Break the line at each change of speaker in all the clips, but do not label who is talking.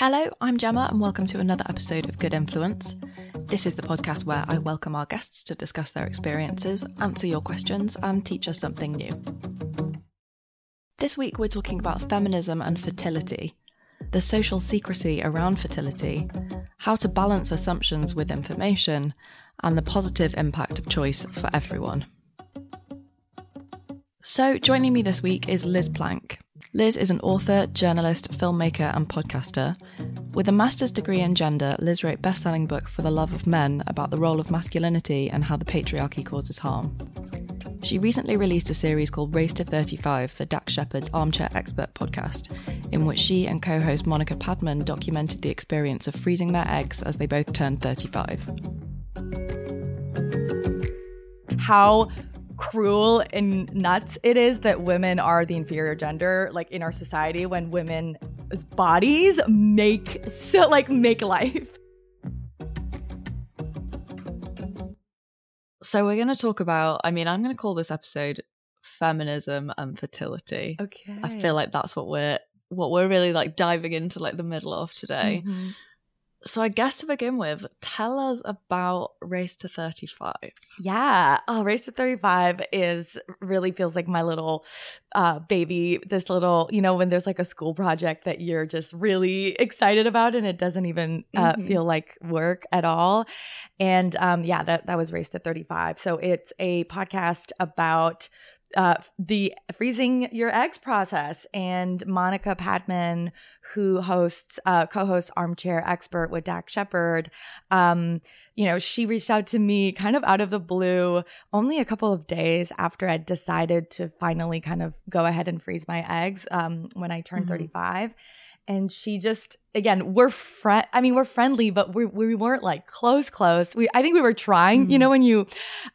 Hello, I'm Gemma, and welcome to another episode of Good Influence. This is the podcast where I welcome our guests to discuss their experiences, answer your questions, and teach us something new. This week, we're talking about feminism and fertility, the social secrecy around fertility, how to balance assumptions with information, and the positive impact of choice for everyone. So, joining me this week is Liz Plank. Liz is an author, journalist, filmmaker, and podcaster. With a master's degree in gender, Liz wrote best-selling book For the Love of Men about the role of masculinity and how the patriarchy causes harm. She recently released a series called Race to 35 for Dax Shepard's Armchair Expert podcast, in which she and co host Monica Padman documented the experience of freezing their eggs as they both turned 35.
How cruel and nuts it is that women are the inferior gender like in our society when women's bodies make so like make life
So, we're going to talk about, I mean, I'm going to call this episode feminism and fertility.
okay
I feel like that's what we're what we're really like diving into like the middle of today.
Mhm.
So I guess to begin with, tell us about Race to 35.
yeah oh race to 35 is really feels like my little uh baby this little you know when there's like a school project that you're just really excited about and it doesn't even uh,
Mhm.
feel like work at all and um yeah that that was race to 35 so it's a podcast about uh, the freezing your eggs process and Monica Padman, who hosts, uh, co-hosts Armchair Expert with Dax Shepard. Um, you know, she reached out to me kind of out of the blue, only a couple of days after I'd decided to finally kind of go ahead and freeze my eggs um, when I turned
Mhm.
35. And she just, again, we're friend. I mean, we're friendly, but we we weren't like close, close. We, I think we were trying. You
Mhm.
know, when you,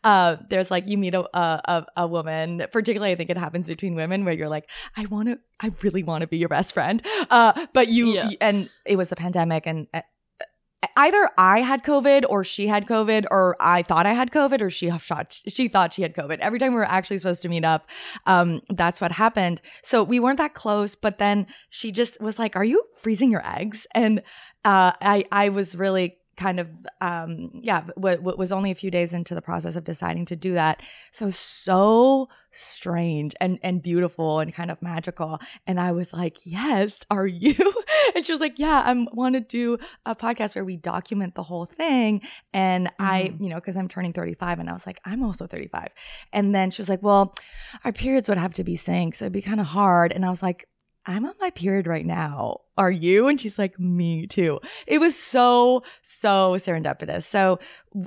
uh, there's like you meet a a, a woman, particularly I think it happens between women where you're like, I want to, I really want to be your best friend. Uh, but you,
Yeah.
and it was the pandemic, and either I had COVID or she had COVID, or I thought I had COVID or she shot she thought she had COVID. Every time we were actually supposed to meet up, um, that's what happened. So we weren't that close, but then she just was like, "Are you freezing your eggs?" And uh, I I was really kind of um yeah w- w- was only a few days into the process of deciding to do that. So so strange and and beautiful and kind of magical. And i was like yes are you? And she was like yeah i want to do a podcast where we document the whole thing. And i
Mhm.
you know because i'm turning 35 and i was like i'm also 35 and then she was like well our periods would have to be synced so it'd be kind of hard. And i was like i'm on my period right now. Are you? And she's like me too. It was so so serendipitous. So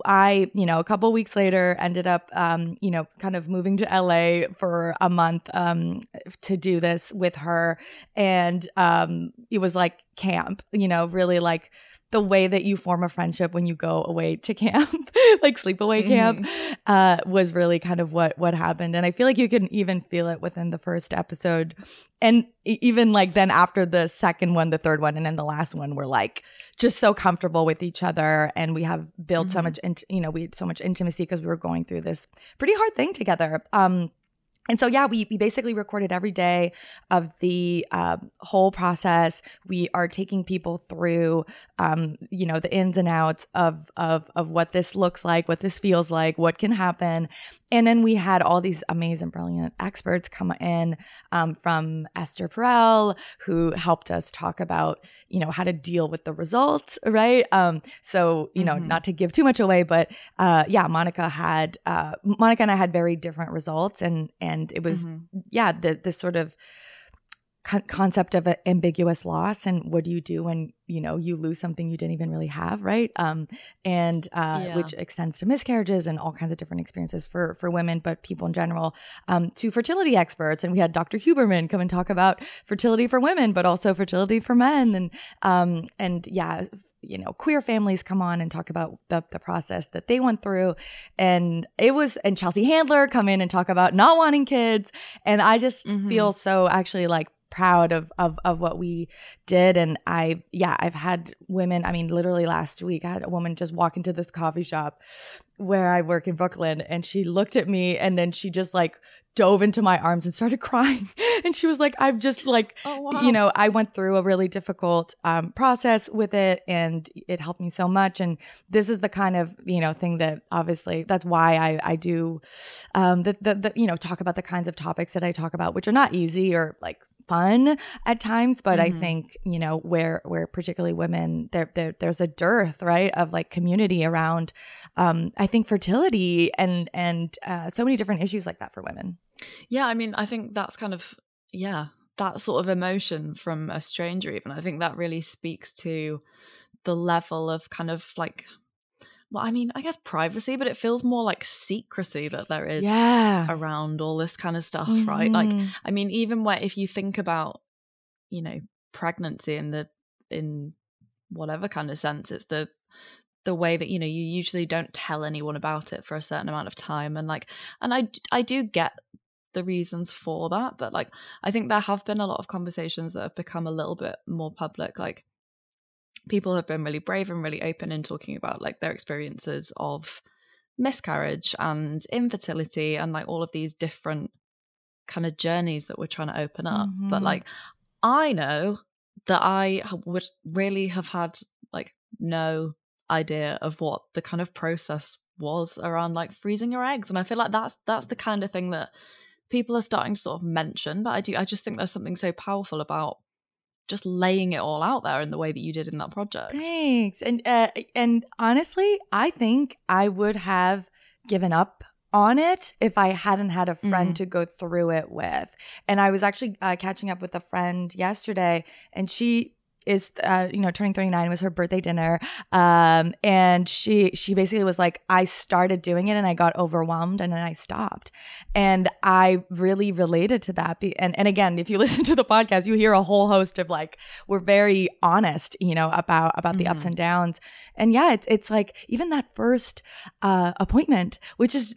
i you know a couple weeks later ended up um you know kind of moving to la for a month um to do this with her. And um it was like camp you know really like the way that you form a friendship when you go away to camp like sleepaway camp uh was really kind of what what happened. And i feel like you can even feel it within the first episode. And even like then after the second one the third one and then the last one we're like just so comfortable with each other. And we have built so
Mhm.
much int- you know we had so much intimacy because we were going through this pretty hard thing together. Um and so yeah we, we basically recorded every day of the uh, whole process. We are taking people through um, you know the ins and outs of of of what this looks like what this feels like what can happen and then we had all these amazing brilliant experts come in um, from esther perel who helped us talk about you know how to deal with the results right um, so you know
Mhm.
not to give too much away but uh, yeah monica had uh, monica and i had very different results and and it was
Mhm.
yeah the this sort of con- concept of an ambiguous loss and what do you do when you know you lose something you didn't even really have right um and uh
Yeah.
which extends to miscarriages and all kinds of different experiences for for women but people in general um to fertility experts and we had Dr. Huberman come and talk about fertility for women but also fertility for men and um and yeah you know queer families come on and talk about the, the process that they went through and it was and chelsea handler come in and talk about not wanting kids and i just
Mhm.
feel so actually like proud of, of of what we did. And i yeah i've had women i mean literally last week i had a woman just walk into this coffee shop where i work in brooklyn and she looked at me and then she just like dove into my arms and started crying. And she was like i've just like
Oh
you know i went through a really difficult um, process with it and it helped me so much. And this is the kind of you know thing that obviously that's why i i do um the, the, the you know talk about the kinds of topics that i talk about which are not easy or like fun at times but i
Mhm.
think you know where where particularly women there, there there's a dearth right of like community around um i think fertility and and uh, so many different issues like that for women
Yeah, I mean, I think that's kind of yeah, that sort of emotion from a stranger even. I think that really speaks to the level of kind of like well, I mean, I guess privacy, but it feels more like secrecy that there is
yeah
around all this kind of stuff, right? Like
Mhm.
I mean, even where if you think about, you know, pregnancy in the in whatever kind of sense, it's the the way that you know you usually don't tell anyone about it for a certain amount of time, and like, and I I do get the reasons for that, but like I think there have been a lot of conversations that have become a little bit more public, like. People have been really brave and really open in talking about like their experiences of miscarriage and infertility and like all of these different kind of journeys that we're trying to open up. But
Mhm.
like, I know that I would really have had like no idea of what the kind of process was around like freezing your eggs, and I feel like that's that's the kind of thing that people are starting to sort of mention. But I do, I just think there's something so powerful about just laying it all out there in the way that you did in that project.
Thanks. And uh, and honestly, I think I would have given up on it if I hadn't had a friend
Mhm.
to go through it with. And I was actually uh, catching up with a friend yesterday, and she is uh, you know turning 39 was her birthday dinner um and she she basically was like i started doing it and i got overwhelmed and then i stopped and i really related to that Be- and and again if you listen to the podcast you hear a whole host of like we're very honest you know about about the ups
Mhm.
and downs and yeah it's it's like even that first uh appointment which is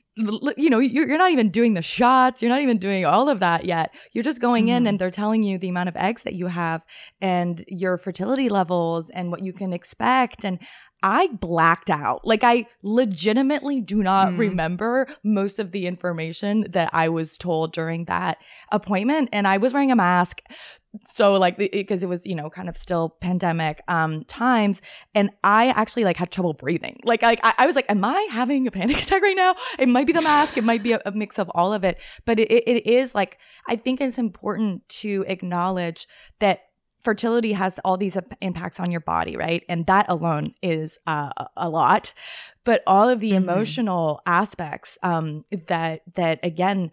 you know you're, you're not even doing the shots you're not even doing all of that yet you're just going in
Mhm.
and they're telling you the amount of eggs that you have and your fertility levels and what you can expect and I blacked out. Like I legitimately do not
Mm.
remember most of the information that I was told during that appointment and I was wearing a mask so like because it was you know kind of still pandemic um times and i actually like had trouble breathing like I, I was like am i having a panic attack right now it might be the mask it might be a, a mix of all of it but it, it, it is like i think it's important to acknowledge that fertility has all these impacts on your body right and that alone is uh, a- lot but all of the
Mhm.
emotional aspects um that that again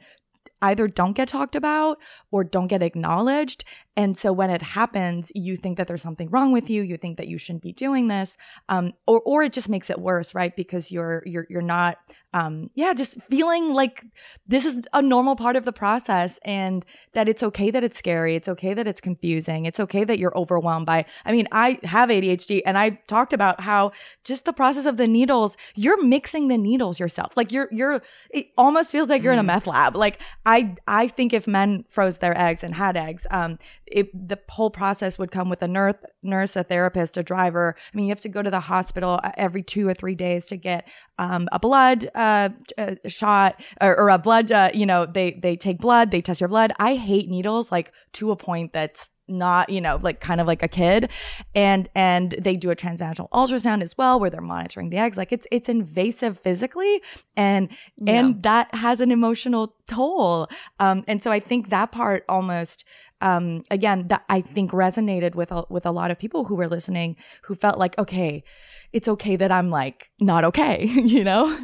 either don't get talked about or don't get acknowledged. And so when it happens, you think that there's something wrong with you. You think that you shouldn't be doing this, um, or or it just makes it worse, right? Because you're you're you're not, um, yeah, just feeling like this is a normal part of the process, and that it's okay that it's scary. It's okay that it's confusing. It's okay that you're overwhelmed by. I mean, I have ADHD, and I talked about how just the process of the needles. You're mixing the needles yourself. Like you're you're. It almost feels like you're in a
Mm.
meth lab. Like I I think if men froze their eggs and had eggs, um, it, the whole process would come with a nurse, nurse, a therapist, a driver. I mean, you have to go to the hospital uh, every two or three days to get um, a blood uh, uh, shot or, or a blood. Uh, you know, they they take blood, they test your blood. I hate needles, like to a point that's not you know like kind of like a kid and and they do a transvaginal ultrasound as well where they're monitoring the eggs like it's it's invasive physically and and that has an emotional toll um and so i think that part almost um again that i think resonated with a, with a lot of people who were listening who felt like okay it's okay that i'm like not okay you know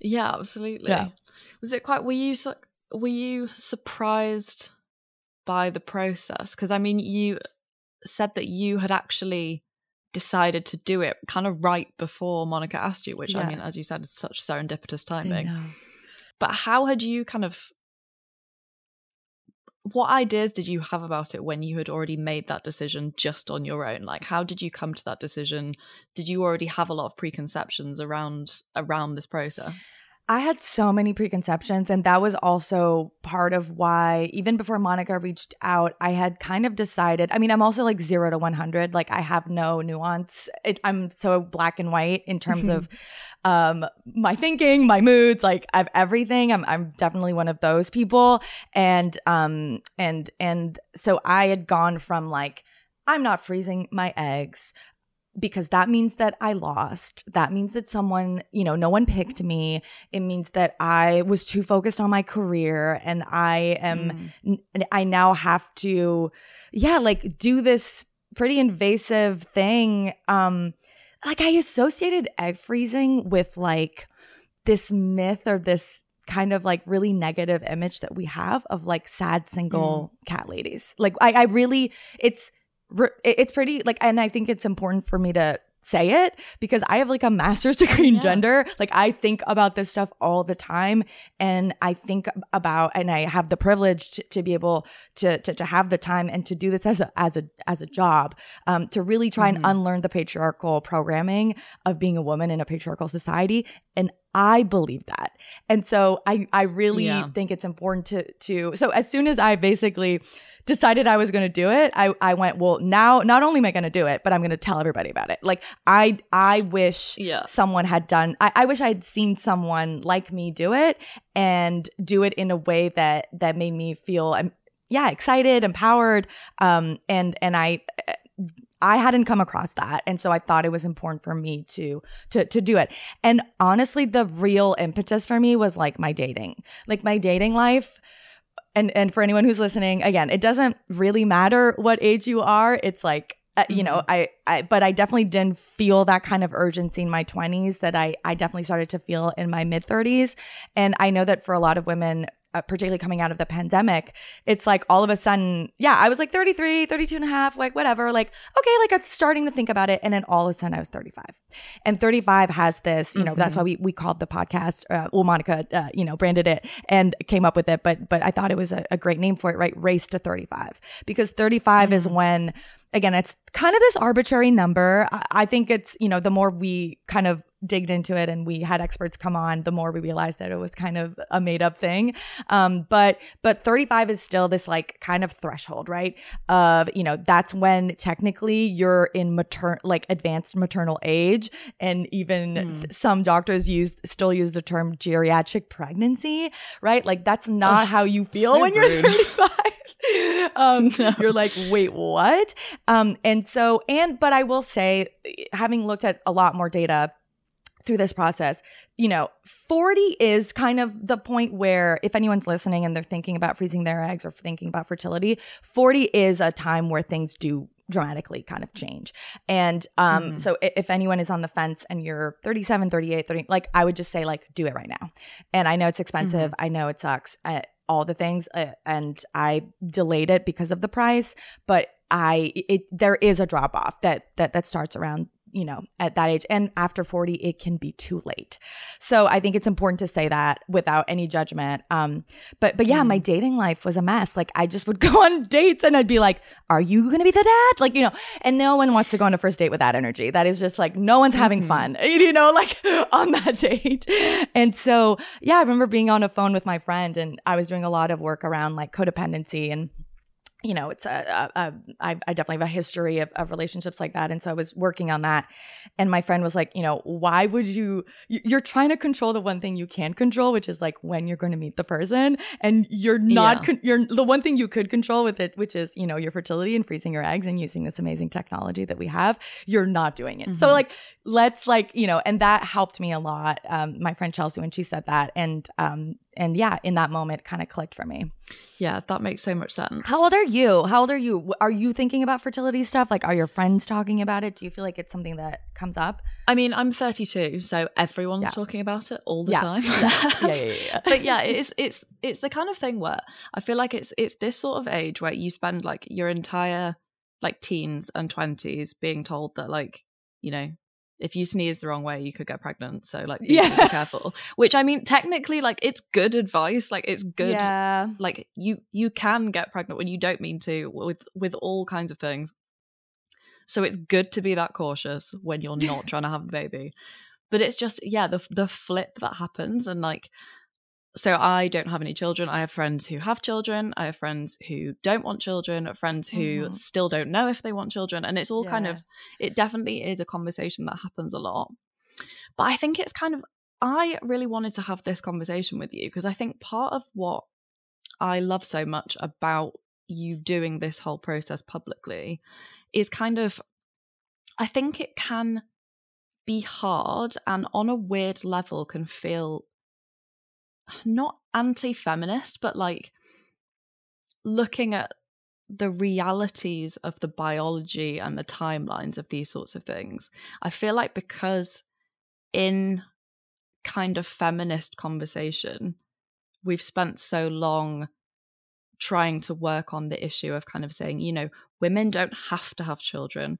Yeah, absolutely.
Yeah.
Was it quite? Were you were you surprised by the process? Because I mean, you said that you had actually decided to do it kind of right before Monica asked you, which yeah. I mean, as you said, is such serendipitous timing. But how had you kind of what ideas did you have about it when you had already made that decision just on your own? Like how did you come to that decision? Did you already have a lot of preconceptions around around this process
I had so many preconceptions, and that was also part of why, even before Monica reached out, I had kind of decided. I mean, I'm also like zero to 100. Like, I have no nuance. It, I'm so black and white in terms of um, my thinking, my moods. Like, I have everything. I'm, I'm definitely one of those people. And, um, and, and so I had gone from like, I'm not freezing my eggs because that means that I lost. That means that someone, you know, no one picked me. It means that I was too focused on my career and I am, mm. I now have to, yeah, like do this pretty invasive thing. Um, like I associated egg freezing with like this myth or this kind of like really negative image that we have of like sad single mm. cat ladies. Like I, I really, it's, it's pretty like and i think it's important for me to say it because I have like a master's degree in yeah. gender. Like I think about this stuff all the time and I think about and I have the privilege to, to be able to, to, to have the time and to do this as a as a as a job um, to really try mm-hmm. and unlearn the patriarchal programming of being a woman in a patriarchal society and I believe that. And so I I really yeah. think it's important to to so as soon as I basically decided I was going to do it, I, I went, well, now not only am I going to do it, but I'm going to tell everybody about it. Like I, I wish yeah. someone had done, I, I wish I had seen someone like me do it and do it in a way that, that made me feel, um, yeah, excited, empowered. Um, and, and I, I hadn't come across that. And so I thought it was important for me to to to do it. And honestly, the real impetus for me was like my dating. Like my dating life and and for anyone who's listening again it doesn't really matter what age you are it's like uh, you know mm-hmm. I, I but i definitely didn't feel that kind of urgency in my 20s that i i definitely started to feel in my mid 30s and i know that for a lot of women uh, particularly coming out of the pandemic, it's like all of a sudden, yeah, I was like 33, 32 and a half, like whatever, like, okay, like I'm starting to think about it. And then all of a sudden I was 35. And 35 has this, you know, mm-hmm. that's why we, we called the podcast, uh, well, Monica, uh, you know, branded it and came up with it. But, but I thought it was a, a great name for it, right? Race to 35. Because 35 mm-hmm. is when, again, it's kind of this arbitrary number. I, I think it's, you know, the more we kind of digged into it and we had experts come on, the more we realized that it was kind of a made up thing. Um, but but 35 is still this like kind of threshold, right? Of you know that's when technically you're in matern like advanced maternal age, and even mm. some doctors use still use the term geriatric pregnancy, right? Like that's not oh, how you feel so when rude. you're 35. um, no. You're like, wait, what? Um, and so and but I will say, having looked at a lot more data through this process, you know, 40 is kind of the point where if anyone's listening and they're thinking about freezing their eggs or thinking about fertility, 40 is a time where things do dramatically kind of change. And um mm. so if anyone is on the fence and you're 37, 38, 30 like I would just say like do it right now. And I know it's expensive, mm-hmm. I know it sucks. Uh, all the things uh, and I delayed it because of the price, but I it there is a drop off that that that starts around you know, at that age. And after 40, it can be too late. So I think it's important to say that without any judgment. Um, but but yeah, mm. my dating life was a mess. Like I just would go on dates and I'd be like, Are you gonna be the dad? Like, you know, and no one wants to go on a first date with that energy. That is just like no one's having mm-hmm. fun, you know, like on that date. And so yeah, I remember being on a phone with my friend and I was doing a lot of work around like codependency and you know, it's a, a, a I, I definitely have a history of, of relationships like that. And so I was working on that. And my friend was like, you know, why would you, you're trying to control the one thing you can control, which is like when you're going to meet the person. And you're not, yeah. con- you're the one thing you could control with it, which is, you know, your fertility and freezing your eggs and using this amazing technology that we have. You're not doing it. Mm-hmm. So like, let's like, you know, and that helped me a lot. Um, my friend Chelsea, when she said that. And, um, and yeah, in that moment, kind of clicked for me.
Yeah, that makes so much sense.
How old are you? How old are you? Are you thinking about fertility stuff? Like, are your friends talking about it? Do you feel like it's something that comes up?
I mean, I'm 32, so everyone's
Yeah.
talking about it all the
Yeah.
time.
yeah, yeah, yeah, yeah.
but yeah, it's it's it's the kind of thing where I feel like it's it's this sort of age where you spend like your entire like teens and twenties being told that like you know if you sneeze the wrong way you could get pregnant. So like
Yeah.
be careful. Which i mean technically like it's good advice. Like it's good
Yeah.
like you you can get pregnant when you don't mean to with with all kinds of things. So it's good to be that cautious when you're not trying to have a baby. But it's just yeah the the flip that happens and like so i don't have any children. I have friends who have children. I have friends who don't want children. Friends who
Mhm.
still don't know if they want children. And it's all kind of it definitely is a conversation that happens a lot. But i think it's kind of i really wanted to have this conversation with you because i think part of what i love so much about you doing this whole process publicly is kind of i think it can be hard and on a weird level can feel not anti-feminist but like looking at the realities of the biology and the timelines of these sorts of things i feel like because in kind of feminist conversation we've spent so long trying to work on the issue of kind of saying you know women don't have to have children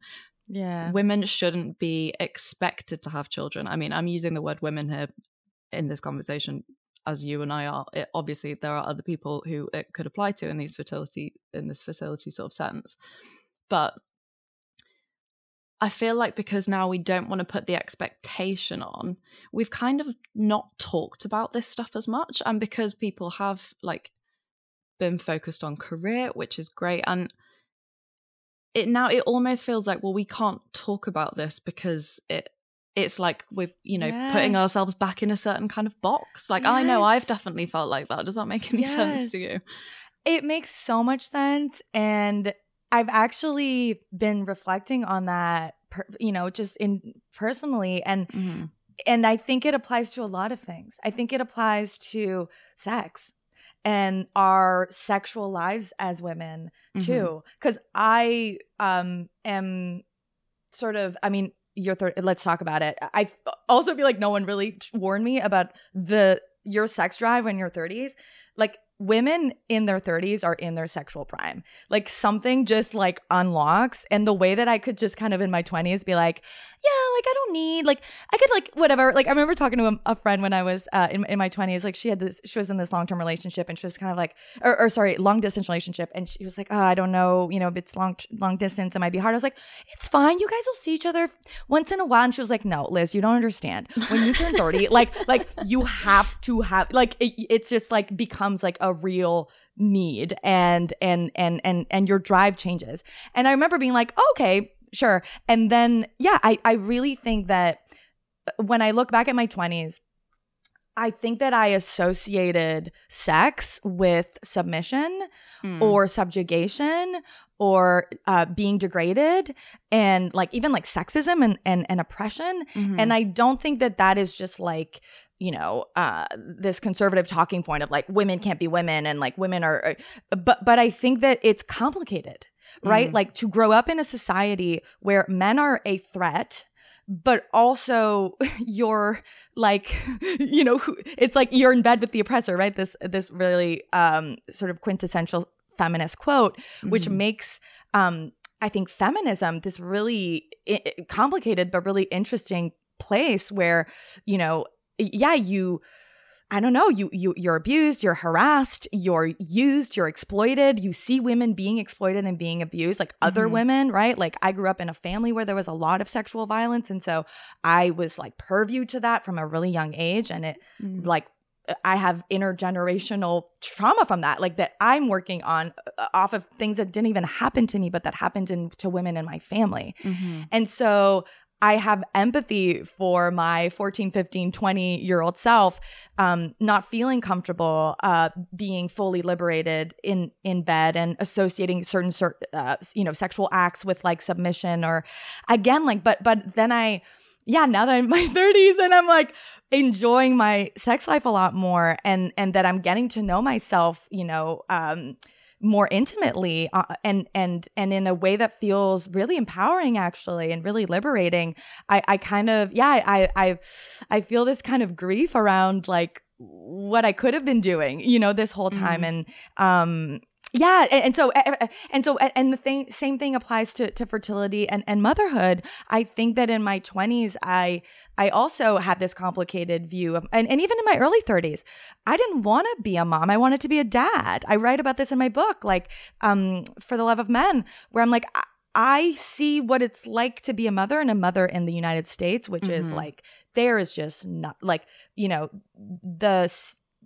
Yeah.
women shouldn't be expected to have children. I mean, I'm using the word women here in this conversation as you and I are. It, obviously, there are other people who it could apply to in these fertility in this fertility sort of sense, but I feel like because now we don't want to put the expectation on, we've kind of not talked about this stuff as much, and because people have like been focused on career, which is great, and it now it almost feels like well we can't talk about this because it it's like we're you know
Yeah.
putting ourselves back in a certain kind of box like i know i've definitely felt like that does that make any sense to you
It makes so much sense. And I've actually been reflecting on that, you know, just in personally. And
Mhm.
and I think it applies to a lot of things. I think it applies to sex and our sexual lives as women
Mhm.
too. Because I um am sort of, I mean, your third. Let's talk about it. I also feel like no one really warned me about the your sex drive in your 30s. Like women in their 30s are in their sexual prime. Like something just like unlocks and the way that I could just kind of in my 20s be like, yeah, like I don't need like I could like whatever. Like I remember talking to a, a friend when I was uh, in in my 20s like she had this she was in this long-term relationship and she was kind of like or, or sorry, long distance relationship and she was like, "Oh, I don't know, you know, if it's long long distance it might be hard." I was like, "It's fine. You guys will see each other once in a while." And she was like, "No, Liz, you don't understand. When you turn 30, like like you have to have like it, it's just like becomes like a real need and and and and and your drive changes." And I remember being like, "Okay, sure." And then yeah, I I really think that when I look back at my 20s, I think that I associated sex with submission
Mm.
or subjugation or uh, being degraded and like even like sexism and, and, and oppression.
Mhm.
And I don't think that that is just like, you know, uh, this conservative talking point of like women can't be women and like women are, are- but, but I think that it's complicated, right?
Mm.
Like to grow up in a society where men are a threat but also you're like you know it's like you're in bed with the oppressor right this this really um sort of quintessential feminist quote which
Mhm.
makes um i think feminism this really i- complicated but really interesting place where you know yeah you I don't know, you you you're abused, you're harassed, you're used, you're exploited. You see women being exploited and being abused like other
Mhm.
women, right? Like I grew up in a family where there was a lot of sexual violence and so I was like purview to that from a really young age and it
Mm.
like I have intergenerational trauma from that, like that I'm working on uh, off of things that didn't even happen to me, but that happened in, to women in my family.
Mhm.
And so I have empathy for my 14, 15, 20 year old self, um, not feeling comfortable, uh, being fully liberated in, in bed and associating certain, cer- uh, you know, sexual acts with like submission or again, like, but, but then I, yeah, now that I'm in my 30s and I'm like enjoying my sex life a lot more and and that I'm getting to know myself, you know, um more intimately uh, and and and in a way that feels really empowering actually and really liberating i i kind of yeah i i i feel this kind of grief around like what i could have been doing you know this whole time mm. and um yeah and, and, so and so and the thing same thing applies to, to fertility and, and motherhood. I think that in my 20s i i also had this complicated view of and, and even in my early 30s i didn't want to be a mom. I wanted to be a dad. I write about this in my book like um for the love of men where i'm like I, I see what it's like to be a mother and a mother in the United States, which mm-hmm. is like there is just not like you know the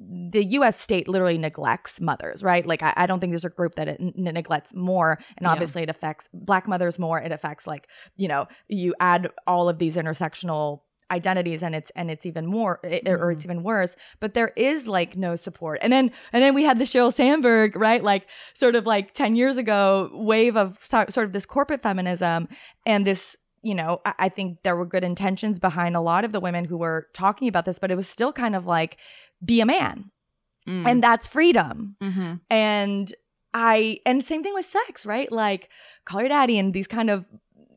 the US state literally neglects mothers, right? Like, I, I don't think there's a group that it n- neglects more. And obviously, yeah. it affects Black mothers more. It affects, like, you know, you add all of these intersectional identities and it's and it's even more it, mm-hmm. or it's mm-hmm. even worse but there is like no support and then and then we had the Sheryl Sandberg right like sort of like 10 years ago wave of sort of this corporate feminism and this you know, I, think there were good intentions behind a lot of the women who were talking about this, but it was still kind of like be a man. Mm. And that's freedom. Mm-hmm. And I, and same thing with sex, right? Like, call your daddy and these kind of,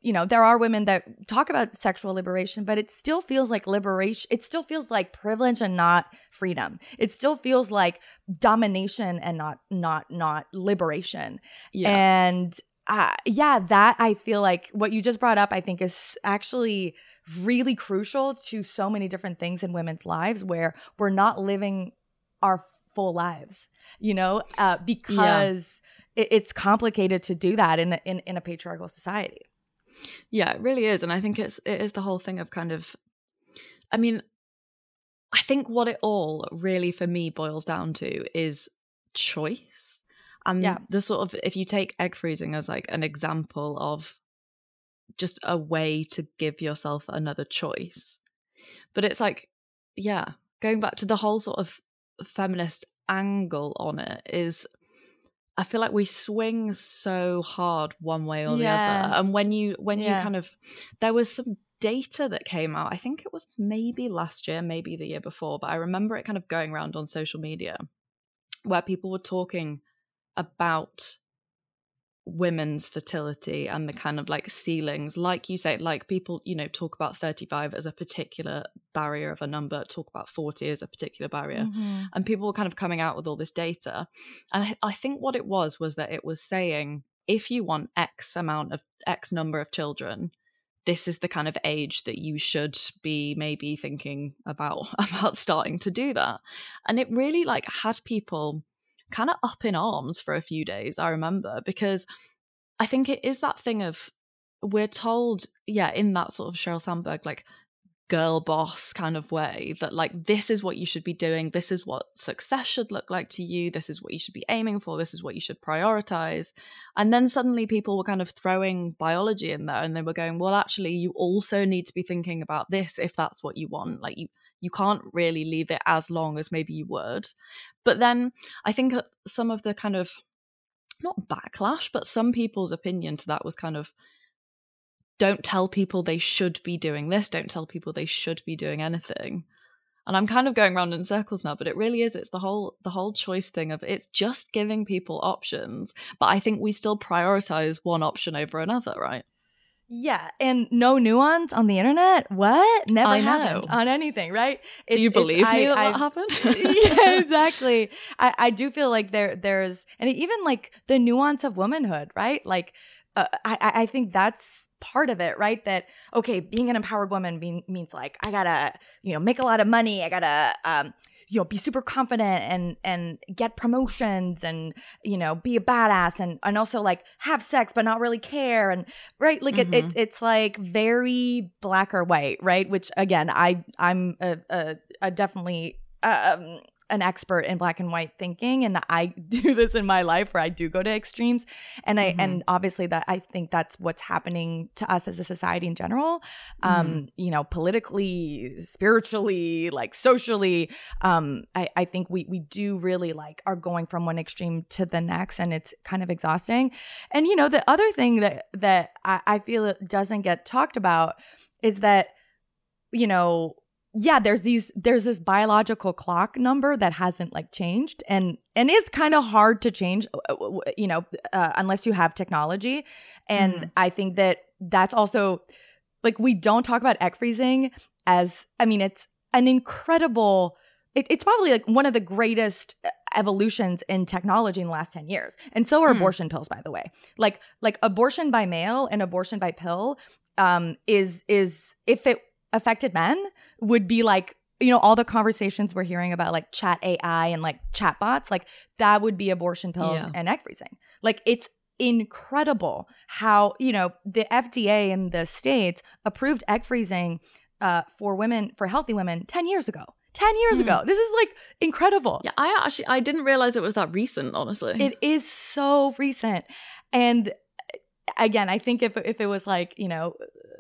you know, there are women that talk about sexual liberation, but it still feels like liberation. It still feels like privilege and not freedom. It still feels like domination and not, not, not liberation. Yeah. And, uh, yeah, that I feel like what you just brought up, I think is actually really crucial to so many different things in women's lives where we're not living our full lives, you know, uh, because yeah. it, it's complicated to do that in, in, in a patriarchal society.
Yeah, it really is. And I think it's, it is the whole thing of kind of, I mean, I think what it all really for me boils down to is choice. And yeah. the sort of, if you take egg freezing as like an example of just a way to give yourself another choice. But it's like, yeah, going back to the whole sort of feminist angle on it is I feel like we swing so hard one way or the other. And when you when yeah. you kind of there was some data that came out, I think it was maybe last year, maybe the year before, but I remember it kind of going around on social media where people were talking about women's fertility and the kind of like ceilings. Like you say like people you know talk about 35 as a particular barrier of a number talk about 40 as a particular barrier mm-hmm. and people were kind of coming out with all this data. And I, I think what it was was that it was saying if you want x amount of x number of children this is the kind of age that you should be maybe thinking about about starting to do that. And it really like had people kind of up in arms for a few days, I remember, because I think it is that thing of we're told, yeah, in that sort of Sheryl Sandberg, like girl boss kind of way, that like this is what you should be doing, this is what success should look like to you, this is what you should be aiming for, this is what you should prioritize. And then suddenly people were kind of throwing biology in there and they were going, well, actually, you also need to be thinking about this if that's what you want. Like you, you can't really leave it as long as maybe you would. But then I think uh, some of the kind of not backlash, but some people's opinion to that was kind of don't tell people they should be doing this, don't tell people they should be doing anything. And I'm kind of going around in circles now, but it really is. It's the whole the whole choice thing of it's just giving people options, but I think we still prioritize one option over another, right?
Yeah, and no nuance on the internet. What? Never I happened know. on anything, right?
It's, do you believe me I, that I, that happened?
yeah, exactly. I, I do feel like there there's and even like the nuance of womanhood, right? Like uh, I I think that's part of it, right? That okay, being an empowered woman mean, means like I gotta you know make a lot of money. I gotta um you know be super confident and and get promotions and you know be a badass and and also like have sex but not really care and right like mm-hmm. it, it, it's like very black or white right which again i i'm a, a, a definitely um an expert in black and white thinking and I do this in my life where I do go to extremes and I mm-hmm. and obviously that I think that's what's happening to us as a society in general um mm-hmm. you know politically spiritually like socially um I I think we we do really like are going from one extreme to the next and it's kind of exhausting and you know the other thing that that I, I feel it doesn't get talked about is that you know, yeah, there's these there's this biological clock number that hasn't like changed and and is kind of hard to change uh, you know uh, unless you have technology and mm. I think that that's also like we don't talk about egg freezing as I mean it's an incredible it, it's probably like one of the greatest uh, evolutions in technology in the last 10 years and so are mm. abortion pills by the way like like abortion by mail and abortion by pill um is is if it affected men would be like you know all the conversations we're hearing about like chat ai and like chatbots like that would be abortion pills yeah. and egg freezing like it's incredible how you know the fda in the states approved egg freezing uh, for women for healthy women 10 years ago. 10 years mm. ago. This is like incredible.
Yeah i actually i didn't realize it was that recent honestly.
It is so recent. And again i think if, if it was like you know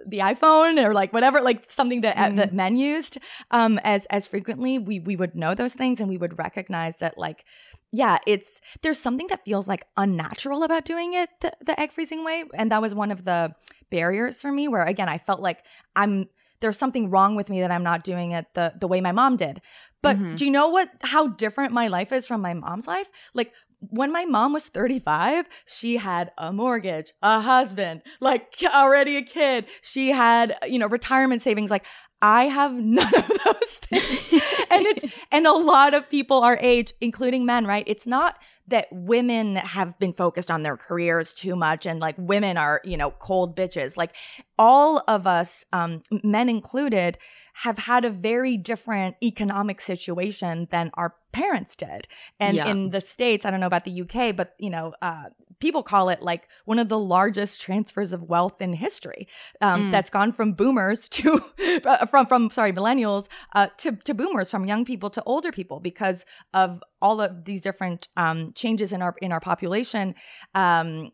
the iPhone or like whatever, like something that mm. that men used um, as as frequently, we we would know those things and we would recognize that like yeah, it's there's something that feels like unnatural about doing it the, the egg freezing way, and that was one of the barriers for me. Where again, I felt like I'm there's something wrong with me that I'm not doing it the the way my mom did. But mm-hmm. do you know what how different my life is from my mom's life? Like when my mom was 35, she had a mortgage, a husband, like already a kid. She had, you know, retirement savings. Like I have none of those things. and it's and a lot of people our age, including men, right? It's not that women have been focused on their careers too much and like women are, you know, cold bitches. Like all of us, um, men included, have had a very different economic situation than our parents did. And yeah. in the States, I don't know about the UK, but you know, uh, people call it like one of the largest transfers of wealth in history. Um, mm. That's gone from boomers to uh, from from sorry millennials uh, to to boomers, from young people to older people, because of all of these different um, changes in our in our population. Um,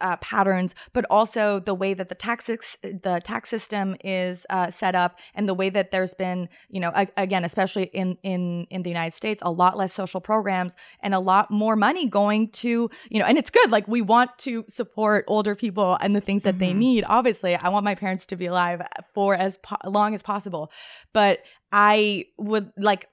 uh, patterns, but also the way that the tax the tax system is uh, set up, and the way that there's been, you know, a- again, especially in in in the United States, a lot less social programs and a lot more money going to, you know, and it's good. Like we want to support older people and the things that mm-hmm. they need. Obviously, I want my parents to be alive for as po- long as possible, but I would like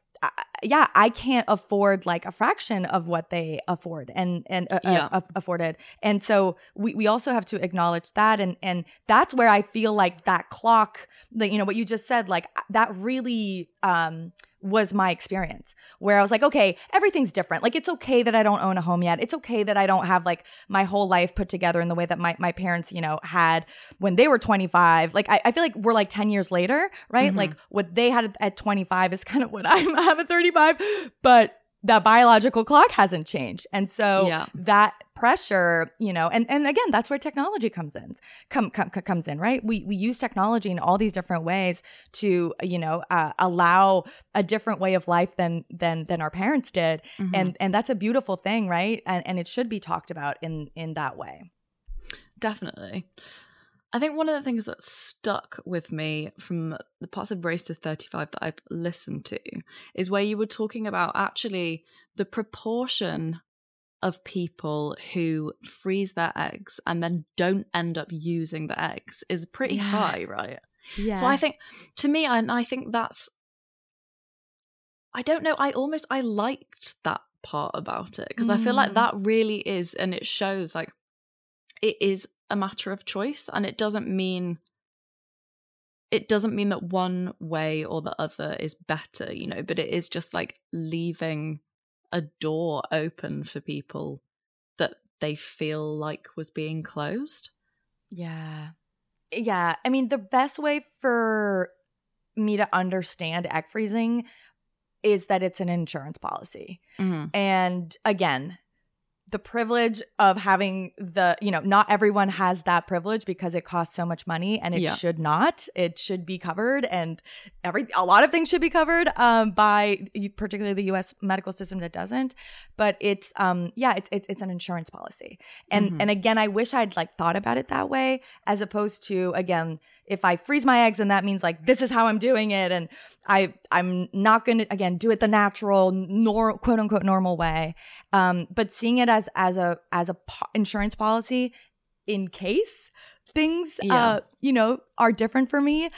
yeah, I can't afford like a fraction of what they afford and and uh, uh yeah. uh, afforded. And so we, we also have to acknowledge that and and that's where I feel like that clock, that you know what you just said, like that really um was my experience where I was like, okay, everything's different. Like, it's okay that I don't own a home yet. It's okay that I don't have like my whole life put together in the way that my, my parents, you know, had when they were 25. Like, I, I feel like we're like 10 years later, right? Mm-hmm. Like, what they had at 25 is kind of what I have at 35. But that biological clock hasn't changed. And so yeah. that pressure, you know, and, and again, that's where technology comes in, come, come, comes in, right? We, we use technology in all these different ways to, you know, uh, allow a different way of life than, than, than our parents did. Mm-hmm. And, and that's a beautiful thing, right? And, and it should be talked about in, in that way.
Definitely. I think one of the things that stuck with me from the parts of Race to 35 that I've listened to is where you were talking about actually the proportion of people who freeze their eggs and then don't end up using the eggs is pretty yeah. high, right? Yeah. So I think to me, and I think that's I don't know, I almost I liked that part about it because mm. I feel like mm. that really is and it shows like it is a matter of choice and it doesn't mean it doesn't mean that one way or the other is better you know but it is just like leaving a door open for people that they feel like was being closed.
Yeah. Yeah i mean the best way for me to understand egg freezing is that it's an insurance policy. Mm-hmm. and again the privilege of having the you know not everyone has that privilege because it costs so much money and it yeah. should not it should be covered and every a lot of things should be covered um, by particularly the US medical system that doesn't but it's um yeah it's it's, it's an insurance policy and mm-hmm. and again I wish I'd like thought about it that way as opposed to again if I freeze my eggs and that means like this is how I'm doing it and I I'm not going to again do it the natural nor quote unquote normal way um but seeing it as as a as a po- insurance policy in case things yeah. uh you know are different for me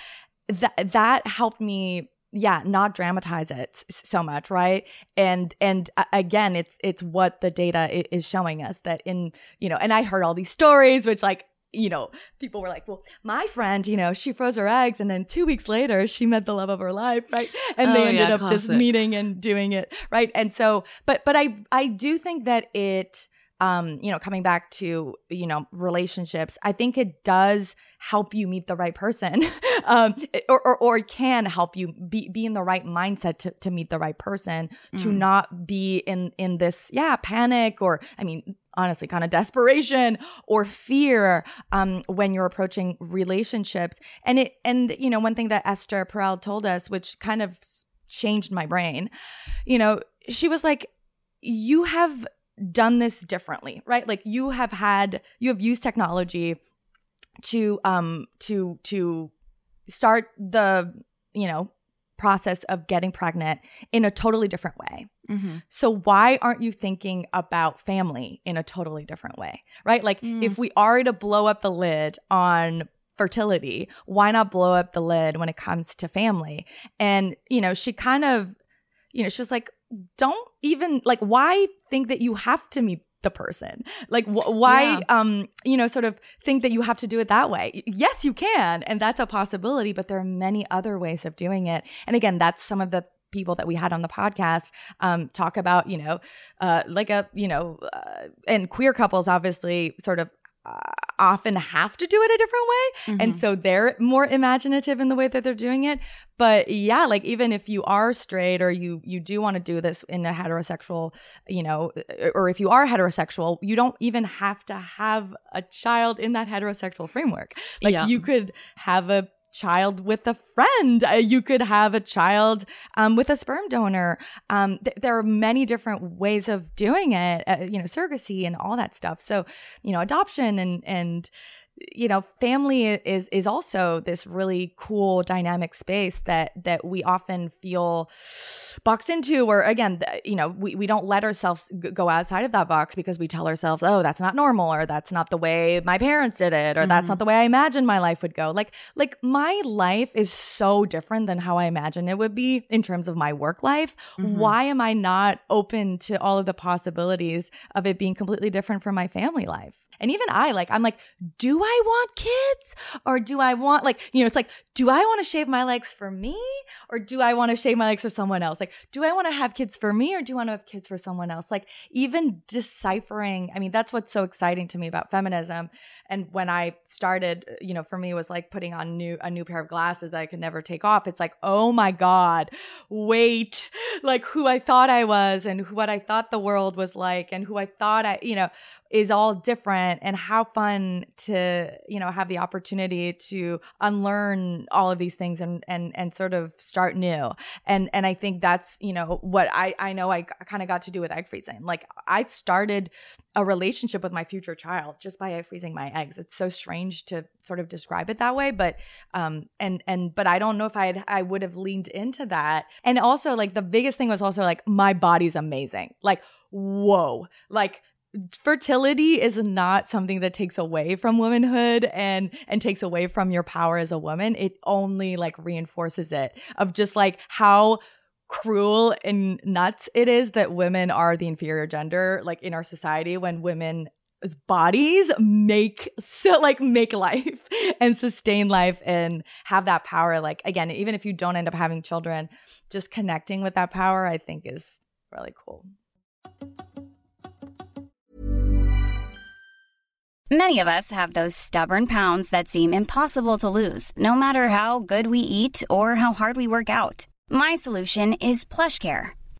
that that helped me yeah not dramatize it so much right and and again it's it's what the data is showing us that in you know and i heard all these stories which like you know people were like well my friend you know she froze her eggs and then two weeks later she met the love of her life right and oh, they ended yeah, up classic. just meeting and doing it right and so but but i i do think that it um, you know, coming back to, you know, relationships, I think it does help you meet the right person, um, or, or, or can help you be, be in the right mindset to, to meet the right person, mm. to not be in, in this, yeah, panic or, I mean, honestly, kind of desperation or fear, um, when you're approaching relationships. And it, and, you know, one thing that Esther Perel told us, which kind of changed my brain, you know, she was like, you have done this differently, right? Like you have had you have used technology to um to to start the, you know, process of getting pregnant in a totally different way. Mm-hmm. So why aren't you thinking about family in a totally different way? Right? Like mm. if we are to blow up the lid on fertility, why not blow up the lid when it comes to family? And you know, she kind of you know, she was like, don't even like why think that you have to meet the person. Like wh- why yeah. um you know sort of think that you have to do it that way? Yes you can and that's a possibility but there are many other ways of doing it. And again that's some of the people that we had on the podcast um, talk about you know uh, like a you know uh, and queer couples obviously sort of often have to do it a different way. Mm-hmm. And so they're more imaginative in the way that they're doing it. But yeah, like even if you are straight or you you do want to do this in a heterosexual, you know, or if you are heterosexual, you don't even have to have a child in that heterosexual framework. Like yeah. you could have a child with a friend. Uh, you could have a child um, with a sperm donor. Um, th- there are many different ways of doing it. Uh, you know, surrogacy and all that stuff. So, you know, adoption and and you know family is is also this really cool dynamic space that that we often feel boxed into or again you know we, we don't let ourselves go outside of that box because we tell ourselves oh that's not normal or that's not the way my parents did it or mm-hmm. that's not the way i imagined my life would go like like my life is so different than how i imagine it would be in terms of my work life mm-hmm. why am i not open to all of the possibilities of it being completely different from my family life and even I, like, I'm like, do I want kids? Or do I want, like, you know, it's like, do I want to shave my legs for me? Or do I want to shave my legs for someone else? Like, do I want to have kids for me or do I want to have kids for someone else? Like, even deciphering, I mean, that's what's so exciting to me about feminism. And when I started, uh, you know, for me, it was like putting on new, a new pair of glasses that I could never take off. It's like, oh my God, wait, like who I thought I was and what I thought the world was like and who I thought I, you know, is all different. And how fun to you know have the opportunity to unlearn all of these things and and and sort of start new. And and i think that's you know what i i know i kind of got to do with egg freezing. Like i started a relationship with my future child just by egg freezing my eggs. It's so strange to sort of describe it that way but um and and but i don't know if i i would have leaned into that. And also like the biggest thing was also like my body's amazing. Like whoa. Like fertility is not something that takes away from womanhood and and takes away from your power as a woman. It only like reinforces it of just like how cruel and nuts it is that women are the inferior gender like in our society when women bodies make so like make life and sustain life and have that power like again even if you don't end up having children just connecting with that power i think is really cool
Many of us have those stubborn pounds that seem impossible to lose, no matter how good we eat or how hard we work out. My solution is PlushCare.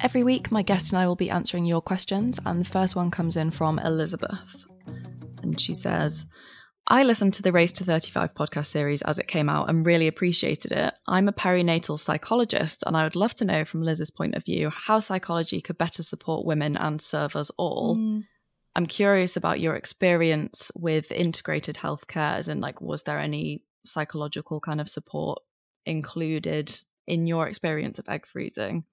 Every week, my guest and I will be answering your questions, and the first one comes in from Elizabeth. And she says, I listened to the Race to 35 podcast series as it came out and really appreciated it. I'm a perinatal psychologist, and I would love to know from Liz's point of view how psychology could better support women and serve us all.
Mm.
I'm curious about your experience with integrated healthcare, as in, like, was there any psychological kind of support included in your experience of egg freezing?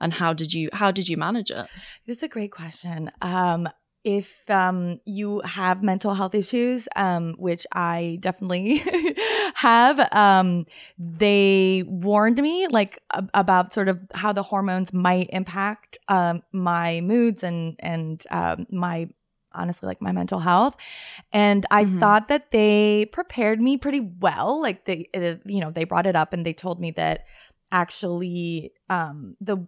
And how did you how did you manage it?
This is a great question. Um, if um, you have mental health issues, um, which I definitely have, um, they warned me like ab- about sort of how the hormones might impact um, my moods and and um, my honestly like my mental health and i
Mhm.
thought that they prepared me pretty well like they uh, you know they brought it up and they told me that actually um the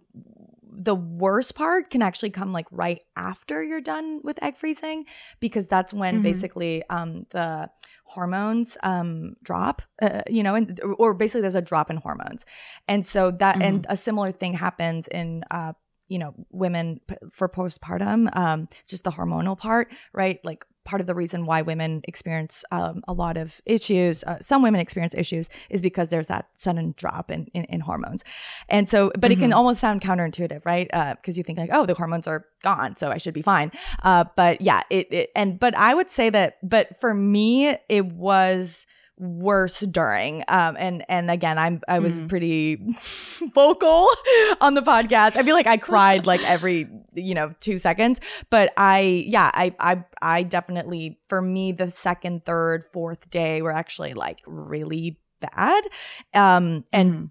the worst part can actually come like right after you're done with egg freezing because that's when
Mhm.
basically um the hormones um drop uh, you know and or basically there's a drop in hormones. And so that and a similar thing happens in uh you know women p- for postpartum um just the hormonal part right? Like part of the reason why women experience um, a lot of issues uh, some women experience issues is because there's that sudden drop in, in, in hormones. And so but it can
Mhm.
almost sound counterintuitive right? Because you think like oh the hormones are gone so i should be fine. Uh, but yeah it, it and but i would say that but for me it was worse during um and and again i'm i was
Mhm.
pretty vocal on the podcast i feel like i cried like every you know two seconds but i yeah i i i definitely for me the second third fourth day were actually like really bad um and
Mhm.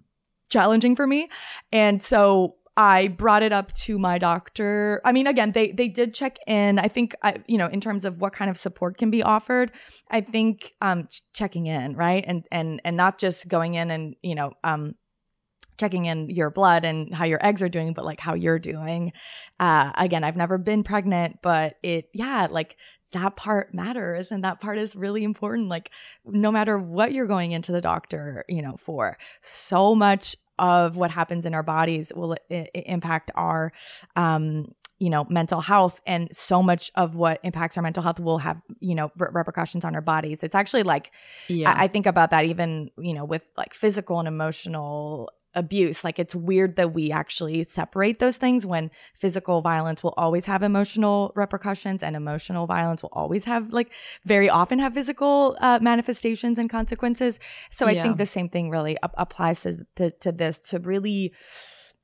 challenging for me. And so I brought it up to my doctor. I mean, again, they they did check in. I think I, you know, in terms of what kind of support can be offered, I think um ch- checking in, right? And and and not just going in and, you know, um checking in your blood and how your eggs are doing, but like how you're doing. Uh again, I've never been pregnant, but it yeah, like that part matters and that part is really important like no matter what you're going into the doctor you know for so much of what happens in our bodies will i- impact our um you know mental health and so much of what impacts our mental health will have you know re- repercussions on our bodies it's actually like
Yeah.
I, I think about that even you know with like physical and emotional abuse like it's weird that we actually separate those things when physical violence will always have emotional repercussions and emotional violence will always have like very often have physical uh, manifestations and consequences so i
Yeah.
think the same thing really ap- applies to, to to this to really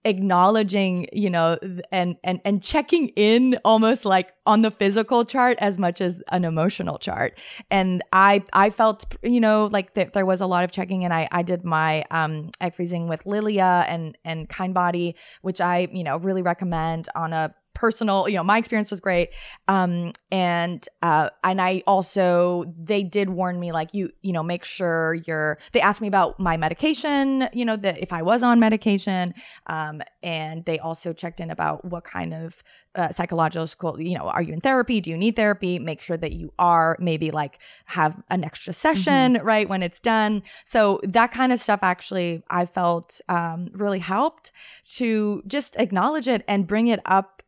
acknowledging you know and and and checking in almost like on the physical chart as much as an emotional chart. And i i felt you know like that there was a lot of checking and i i did my um egg freezing with lilia and and Kindbody which i you know really recommend on a personal you know my experience was great. Um and uh and i also they did warn me like you you know make sure you're they asked me about my medication you know that if i was on medication um and they also checked in about what kind of uh, psychological you know are you in therapy? Do you need therapy? Make sure that you are maybe like have an extra session right when it's done. So that kind of stuff actually i felt um really helped to just acknowledge it and bring it up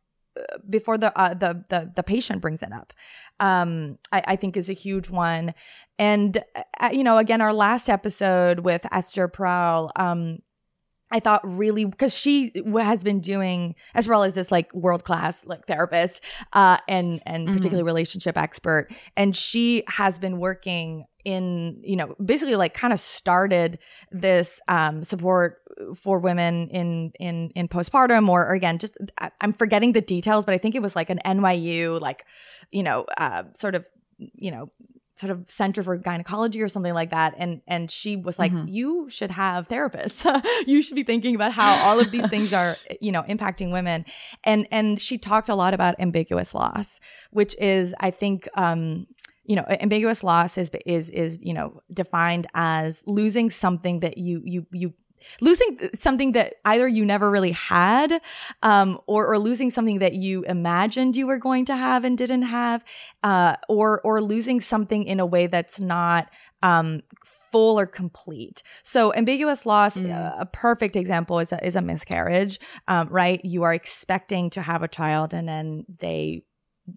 before the uh, the the the patient brings it up. Um I, I think is a huge one. And uh, you know again our last episode with esther Perel um I thought really because she has been doing as well as this like world class like therapist uh, and and
Mhm.
particularly relationship expert, and she has been working in you know basically like kind of started this um, support for women in in in postpartum or, or again just I, I'm forgetting the details, but I think it was like an NYU like you know uh, sort of you know sort of center for gynecology or something like that. And and she was like
Mhm.
you should have therapists. You should be thinking about how all of these things are you know impacting women. And and she talked a lot about ambiguous loss which is i think um you know ambiguous loss is is is you know defined as losing something that you you you losing something that either you never really had um, or, or losing something that you imagined you were going to have and didn't have uh, or or losing something in a way that's not um, full or complete. So ambiguous loss,
Mm.
uh, a perfect example is a, is a miscarriage, um, right? You are expecting to have a child and then they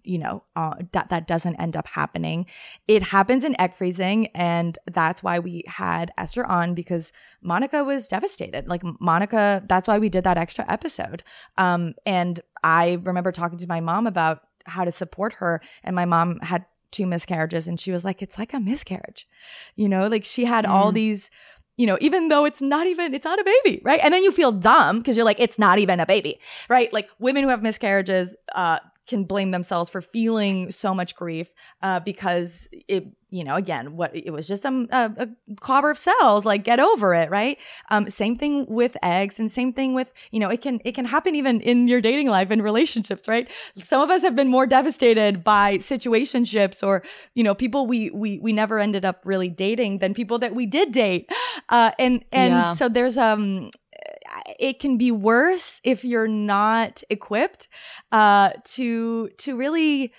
you know uh, that that doesn't end up happening. It happens in egg freezing and that's why we had esther on because monica was devastated. Like monica that's why we did that extra episode. Um and i remember talking to my mom about how to support her and my mom had two miscarriages and she was like it's like a miscarriage. You know like she had all
Mm.
these you know even though it's not even it's not a baby right? And then you feel dumb because you're like it's not even a baby right? Like women who have miscarriages uh can blame themselves for feeling so much grief uh, because it, you know, again, what it was just some uh, a clobber of cells. Like, get over it, right? Um, same thing with eggs, and same thing with you know, it can it can happen even in your dating life and relationships, right? Some of us have been more devastated by situationships or you know, people we we we never ended up really dating than people that we did date, uh, and and
Yeah.
so there's um it can be worse if you're not equipped uh to to really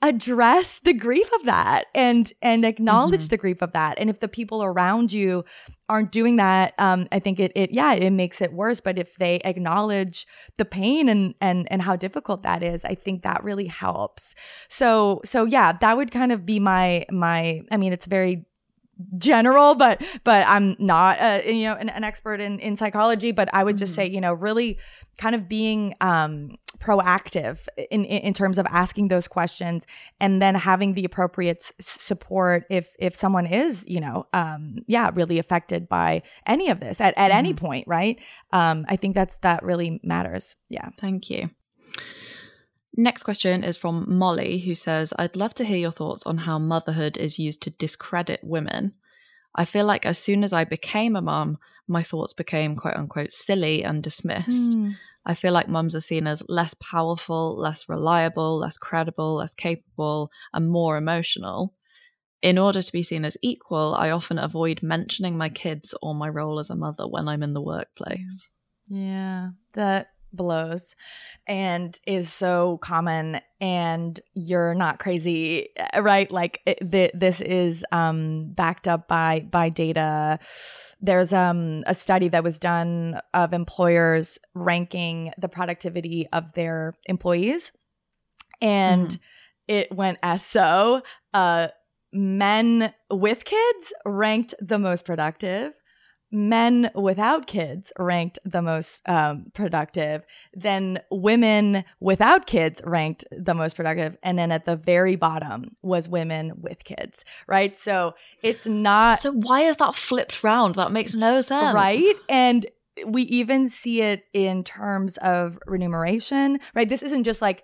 address the grief of that and and acknowledge
Mhm.
the grief of that. And if the people around you aren't doing that um i think it it yeah it makes it worse. But if they acknowledge the pain and and and how difficult that is i think that really helps. So so yeah that would kind of be my my i mean it's very general but but i'm not uh, you know an, an expert in in psychology but i would just
Mhm.
say you know really kind of being um proactive in, in terms of asking those questions and then having the appropriate s- support if if someone is you know um yeah really affected by any of this at, at any
Mhm.
point right um i think that's that really matters yeah
Thank you. Next question is from Molly, who says, I'd love to hear your thoughts on how motherhood is used to discredit women. I feel like as soon as I became a mum, my thoughts became quote unquote silly and dismissed.
Hmm.
I feel like mums are seen as less powerful, less reliable, less credible, less capable, and more emotional. In order to be seen as equal, I often avoid mentioning my kids or my role as a mother when I'm in the workplace.
Yeah, that blows and is so common and you're not crazy uh, right like it, th- this is um backed up by by data there's um a study that was done of employers ranking the productivity of their employees and
Mhm.
it went as so uh men with kids ranked the most productive men without kids ranked the most um, productive then women without kids ranked the most productive and then at the very bottom was women with kids right so it's not
So why is that flipped round? That makes no sense.
right and we even see it in terms of remuneration right this isn't just like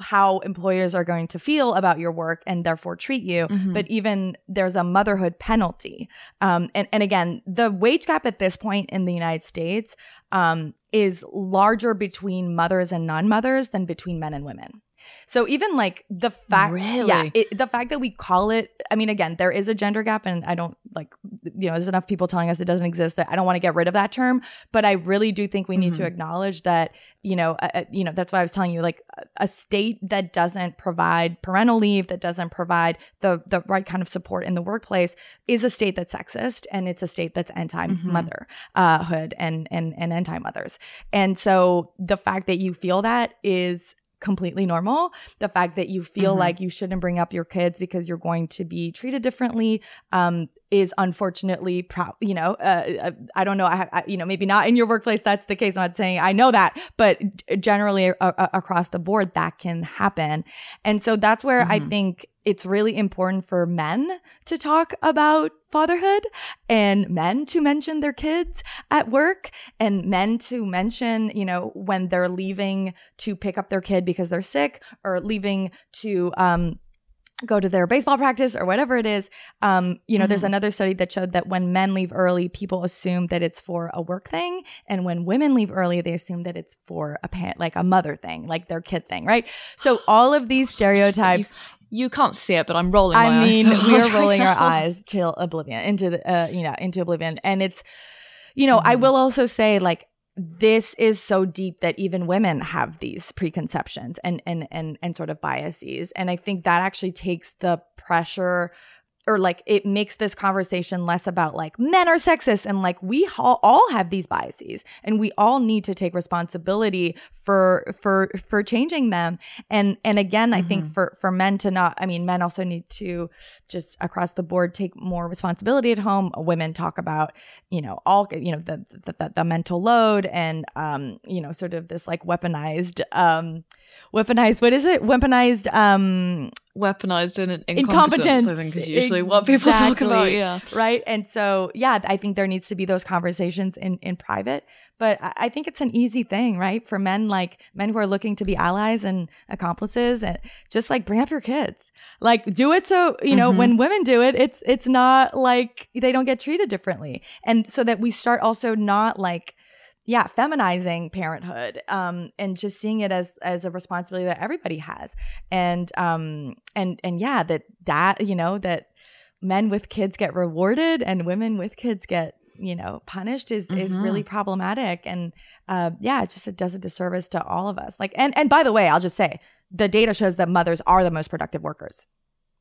how employers are going to feel about your work and therefore treat you.
Mhm.
but even there's a motherhood penalty. Um, and, and again the wage gap at this point in the united states um, is larger between mothers and non-mothers than between men and women so even like the fact
Really?
yeah it, the fact that we call it i mean again there is a gender gap and i don't like you know there's enough people telling us it doesn't exist that i don't want to get rid of that term but i really do think we need to
Mhm.
acknowledge that you know uh, uh, you know that's why i was telling you like a- state that doesn't provide parental leave that doesn't provide the the right kind of support in the workplace is a state that's sexist and it's a state that's anti-mother uh, hood and and and anti-mothers and so the fact that you feel that is completely normal the fact that you feel
Mhm.
like you shouldn't bring up your kids because you're going to be treated differently um, is unfortunately pro- you know uh, uh, i don't know I, I, you know maybe not in your workplace that's the case i'm not saying i know that but generally a- a- across the board that can happen and so that's where i
Mhm.
think it's really important for men to talk about fatherhood and men to mention their kids at work and men to mention you know when they're leaving to pick up their kid because they're sick or leaving to um go to their baseball practice or whatever it is. Um, you know, mm-hmm. there's another study that showed that when men leave early, people assume that it's for a work thing, and when women leave early, they assume that it's for a parent, like a mother thing, like their kid thing, right? So all of these stereotypes.
You, you can't see it, but I'm rolling.
I mean, we are rolling our eyes till oblivion, into the, uh, you know, into oblivion, and it's, you know, mm-hmm. I will also say, like, this is so deep that even women have these preconceptions and and and and sort of biases. And i think that actually takes the pressure or like it makes this conversation less about like men are sexist and like we all have these biases and we all need to take responsibility for for for changing them and and again i mm-hmm. think for for men to not i mean men also need to just across the board take more responsibility at home women talk about you know all you know the the, the, the mental load and um you know sort of this like weaponized um weaponized what is it? Weaponized um
weaponized and incompetence, i think is usually exactly. what people talk about yeah.
right? And so yeah i think there needs to be those conversations in in private but i think it's an easy thing right? For men like men who are looking to be allies and accomplices and just like bring up your kids. Like do it so you know mm-hmm. when women do it it's it's not like they don't get treated differently. And so that we start also not like yeah feminizing parenthood um and just seeing it as as a responsibility that everybody has. And um and and yeah that that you know that men with kids get rewarded and women with kids get you know punished is mm-hmm. is really problematic. And uh yeah it just it does a disservice to all of us. Like and and by the way i'll just say the data shows that mothers are the most productive workers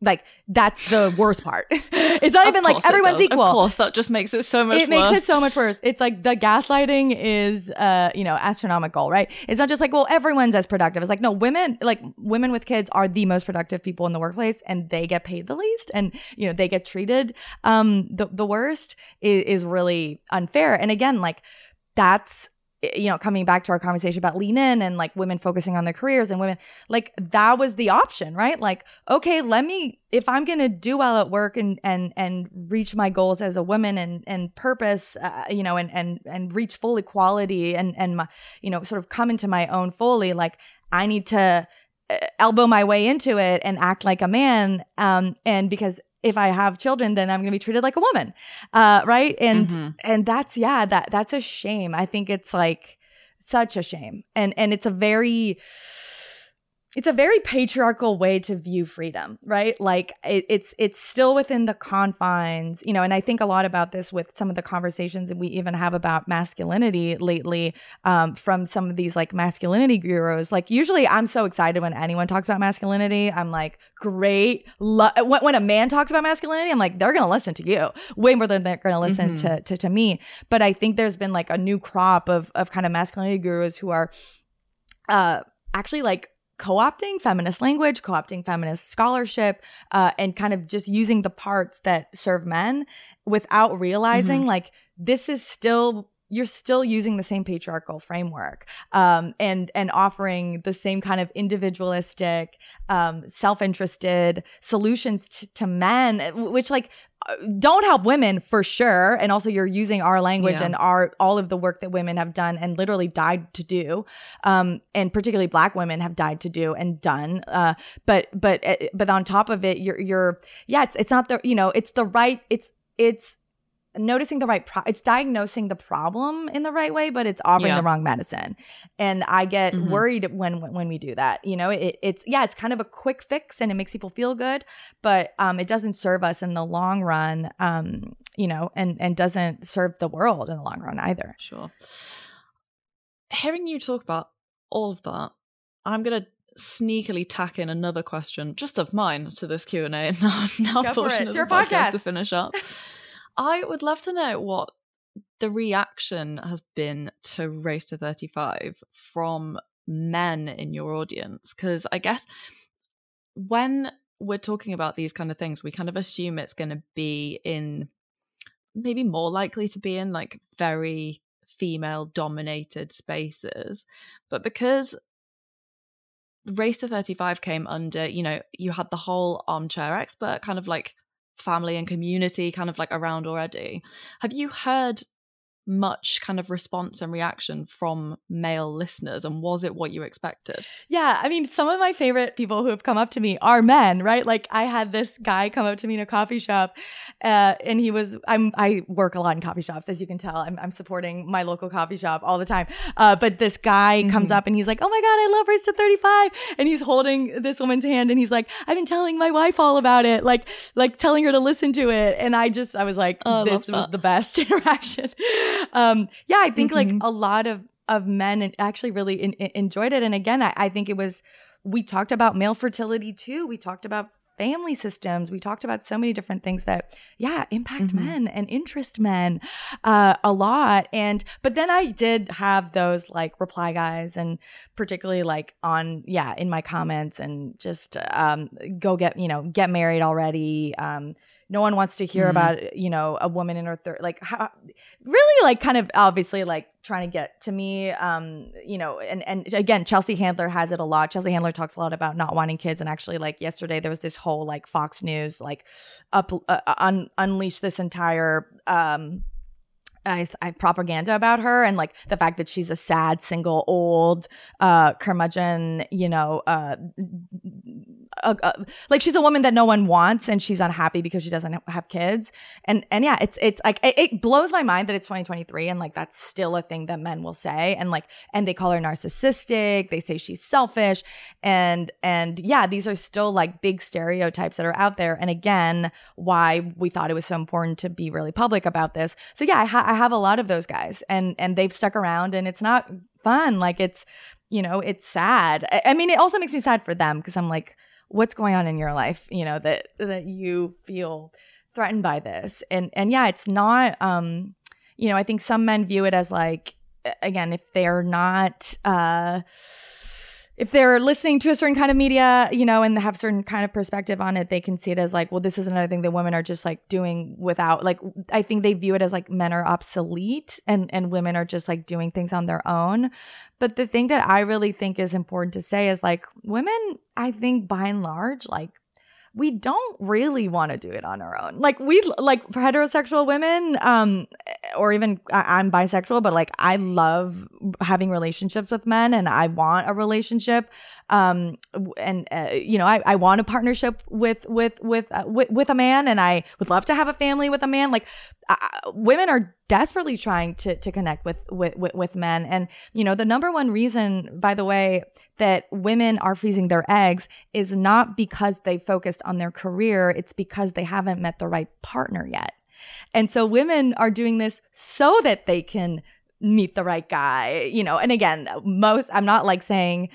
like that's the worst part. it's not of even like everyone's equal.
Of course, that just makes it so much.
It worse. makes it so much worse. It's like the gaslighting is, uh, you know, astronomical, right? It's not just like, well, everyone's as productive. It's like, no, women, like women with kids, are the most productive people in the workplace, and they get paid the least, and you know, they get treated um the the worst is, is really unfair. And again, like that's you know, coming back to our conversation about lean in and like women focusing on their careers and women, like that was the option, right? Like, okay, let me, if I'm to do well at work and, and, and reach my goals as a woman and, and purpose, uh, you know, and, and, and reach full equality and, and my, you know, sort of come into my own fully, like I need to uh, elbow my way into it and act like a man. Um, and because if I have children, then I'm going to be treated like a woman. Uh, right. And, mm-hmm. and that's, yeah, that, that's a shame. I think it's like such a shame. And, and it's a very, it's a very patriarchal way to view freedom right? Like it, it's it's still within the confines you know and i think a lot about this with some of the conversations that we even have about masculinity lately um, from some of these like masculinity gurus. Like usually i'm so excited when anyone talks about masculinity. I'm like great Lo- when, when, a man talks about masculinity i'm like they're gonna listen to you. Way more than they're gonna listen mm-hmm. to, to to me. But i think there's been like a new crop of of kind of masculinity gurus who are uh actually like co-opting feminist language co-opting feminist scholarship uh, and kind of just using the parts that serve men without realizing mm-hmm. like this is still you're still using the same patriarchal framework um, and and offering the same kind of individualistic um, self-interested solutions t- to men which like uh, don't help women for sure and also you're using our language yeah. and our all of the work that women have done and literally died to do um, and particularly black women have died to do and done uh, but but uh, but on top of it you're you're yeah it's it's not the you know it's the right it's it's noticing the right pro- it's diagnosing the problem in the right way but it's offering yeah. the wrong medicine and i get mm-hmm. worried when when we do that you know it, it's yeah it's kind of a quick fix and it makes people feel good but um it doesn't serve us in the long run um you know and and doesn't serve the world in the long run either
sure hearing you talk about all of that i'm gonna sneakily tack in another question just of mine to this q&a now, now
Go portion
it.
the podcast.
podcast to finish up I would love to know what the reaction has been to Race to 35 from men in your audience. Because I guess when we're talking about these kind of things, we kind of assume it's going to be in maybe more likely to be in like very female dominated spaces. But because Race to 35 came under, you know, you had the whole armchair expert kind of like family and community kind of like around already. Have you heard much kind of response and reaction from male listeners? And was it what you expected?
Yeah, I mean, some of my favorite people who have come up to me are men, right? Like I had this guy come up to me in a coffee shop, uh, and he was I'm I work a lot in coffee shops, as you can tell. I'm, I'm supporting my local coffee shop all the time. Uh, but this guy mm-hmm. comes up and he's like, "Oh my god, I love Race to 35," and he's holding this woman's hand and he's like, "I've been telling my wife all about it, like like telling her to listen to it." And I just I was like, oh, "This was the best interaction." Um, yeah, I think mm-hmm. like a lot of of men actually really in, in, enjoyed it. And again, I, I think it was we talked about male fertility too. We talked about family systems. We talked about so many different things that, yeah, impact mm-hmm. men and interest men uh, a lot. And, but then I did have those like reply guys and particularly like on, yeah, in my comments and just um, go get, you know, get married already. Um, no one wants to hear mm-hmm. about you know a woman in her third like how, really like kind of obviously like trying to get to me um you know and and again chelsea handler has it a lot chelsea handler talks a lot about not wanting kids and actually like yesterday there was this whole like fox news like up uh, un- unleash this entire um I, I, propaganda about her and like the fact that she's a sad single old uh curmudgeon you know uh, uh, uh, like she's a woman that no one wants and she's unhappy because she doesn't have kids and and yeah it's it's like it, it blows my mind that it's 2023 and like that's still a thing that men will say and like and they call her narcissistic they say she's selfish and and yeah these are still like big stereotypes that are out there and again why we thought it was so important to be really public about this so yeah I ha- I have a lot of those guys and and they've stuck around and it's not fun. Like it's, you know, it's sad. I, I mean, it also makes me sad for them because I'm like, what's going on in your life, you know, that that you feel threatened by this. And and yeah, it's not um, you know, I think some men view it as like again, if they're not uh if they're listening to a certain kind of media, you know, and have certain kind of perspective on it, they can see it as like, well, this is another thing that women are just like doing without like I think they view it as like men are obsolete and and women are just like doing things on their own. But the thing that I really think is important to say is like women, I think by and large, like we don't really want to do it on our own. Like we like for heterosexual women, um, or even I, am bisexual, but like I love having relationships with men, and I want a relationship. Um, and uh, you know, I, I want a partnership with with with, uh, with with a man, and I would love to have a family with a man. Like uh, women are desperately trying to to connect with with with men, and you know, the number one reason, by the way, that women are freezing their eggs is not because they focused on their career, it's because they haven't met the right partner yet. And so women are doing this so that they can meet the right guy, you know. And again, most I'm not like saying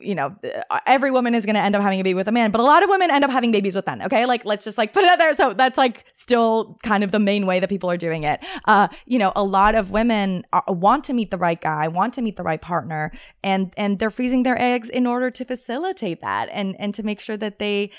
you know, uh, every woman is going to end up having a baby with a man, but a lot of women end up having babies with men. Okay. Like, let's just like put it out there. So that's like still kind of the main way that people are doing it. Uh, you know, a lot of women are, want to meet the right guy, want to meet the right partner, and, and they're freezing their eggs in order to facilitate that and, and to make sure that they,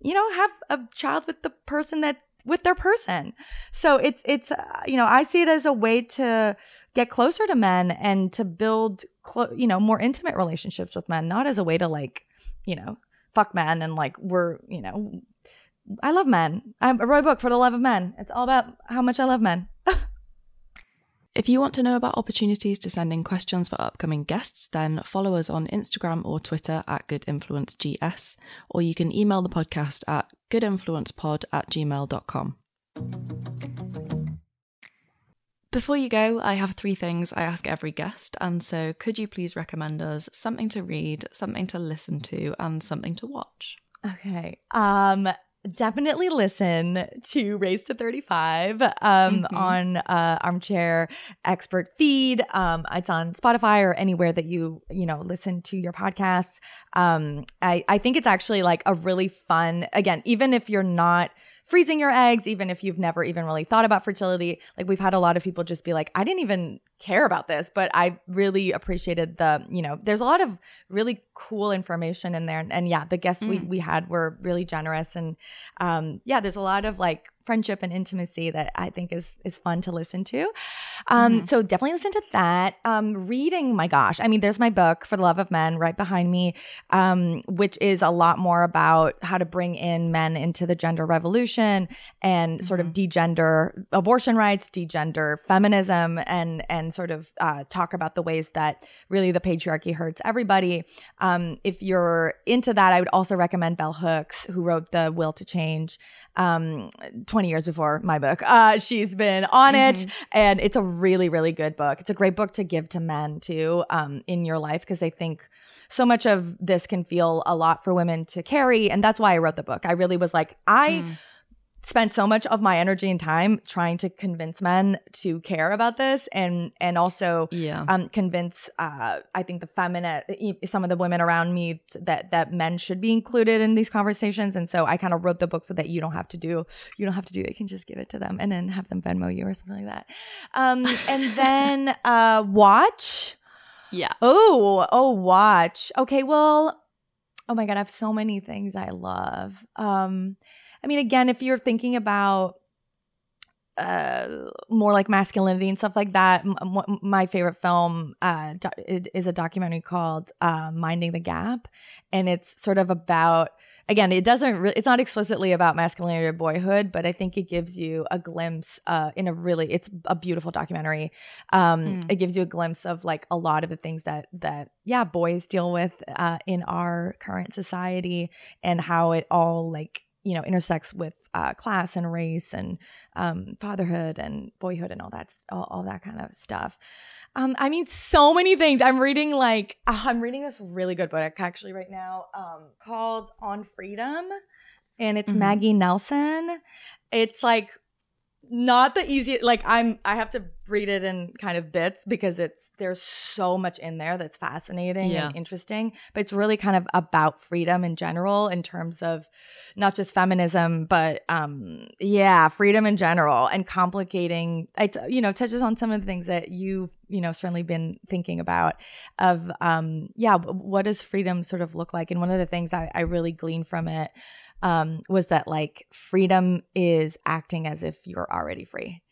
you know, have a child with the person that with their person. So it's it's uh, you know I see it as a way to get closer to men and to build clo- you know more intimate relationships with men, not as a way to like you know fuck men and like we're you know I love men. I wrote a book for the love of men. It's all about how much I love men.
If you want to know about opportunities to send in questions for upcoming guests, then follow us on Instagram or Twitter at GoodInfluenceGS, or you can email the podcast at goodinfluencepod at gmail.com. Before you go, I have three things I ask every guest, and so could you please recommend us something to read, something to listen to, and something to watch?
Okay. Um definitely listen to Race to 35 um, mm-hmm. on uh, Armchair Expert feed. Um, it's on Spotify or anywhere that you, you know, listen to your podcasts. Um, I, I think it's actually like a really fun, again, even if you're not – freezing your eggs, even if you've never even really thought about fertility. Like we've had a lot of people just be like, I didn't even care about this, but I really appreciated the, you know, there's a lot of really cool information in there. And, and yeah, the guests mm. we, we had were really generous. And um, yeah, there's a lot of like friendship and intimacy that I think is is fun to listen to. Um, mm-hmm. So definitely listen to that. Um, reading, my gosh, I mean, there's my book for the love of men right behind me, um, which is a lot more about how to bring in men into the gender revolution and mm-hmm. sort of mm-hmm. degender abortion rights, degender feminism, and and sort of uh, talk about the ways that really the patriarchy hurts everybody. Um, if you're into that, I would also recommend Bell Hooks, who wrote the Will to Change um, 20 years before my book. Uh, she's been on mm-hmm. it, and it's a really, really good book. It's a great book to give to men too um, in your life because I think so much of this can feel a lot for women to carry. And that's why I wrote the book. I really was like, I. Mm spent so much of my energy and time trying to convince men to care about this and and also yeah. um convince uh I think the feminine some of the women around me that that men should be included in these conversations. And so I kind of wrote the book so that you don't have to do you don't have to do it you can just give it to them and then have them Venmo you or something like that. Um and then uh watch?
Yeah.
Oh oh watch. Okay well oh my god I have so many things I love. Um I mean, again, if you're thinking about uh, more like masculinity and stuff like that. M- my favorite film uh, do- is a documentary called uh, "Minding the Gap," and it's sort of about. Again, it doesn't. Re- it's not explicitly about masculinity or boyhood, but I think it gives you a glimpse uh, in a really. It's a beautiful documentary. Um, mm. It gives you a glimpse of like a lot of the things that that yeah boys deal with uh, in our current society and how it all like you know intersects with uh, class and race and um, fatherhood and boyhood and all that all, all that kind of stuff. Um, i mean so many things. I'm reading like uh, i'm reading this really good book actually right now um, called on freedom and it's mm-hmm. maggie nelson. It's like not the easiest like i'm i have to read it in kind of bits because it's there's so much in there that's fascinating yeah. and interesting but it's really kind of about freedom in general in terms of not just feminism but um yeah freedom in general and complicating it you know touches on some of the things that you've you know certainly been thinking about of um yeah what does freedom sort of look like and one of the things i, I really glean from it um, was that like freedom is acting as if you're already free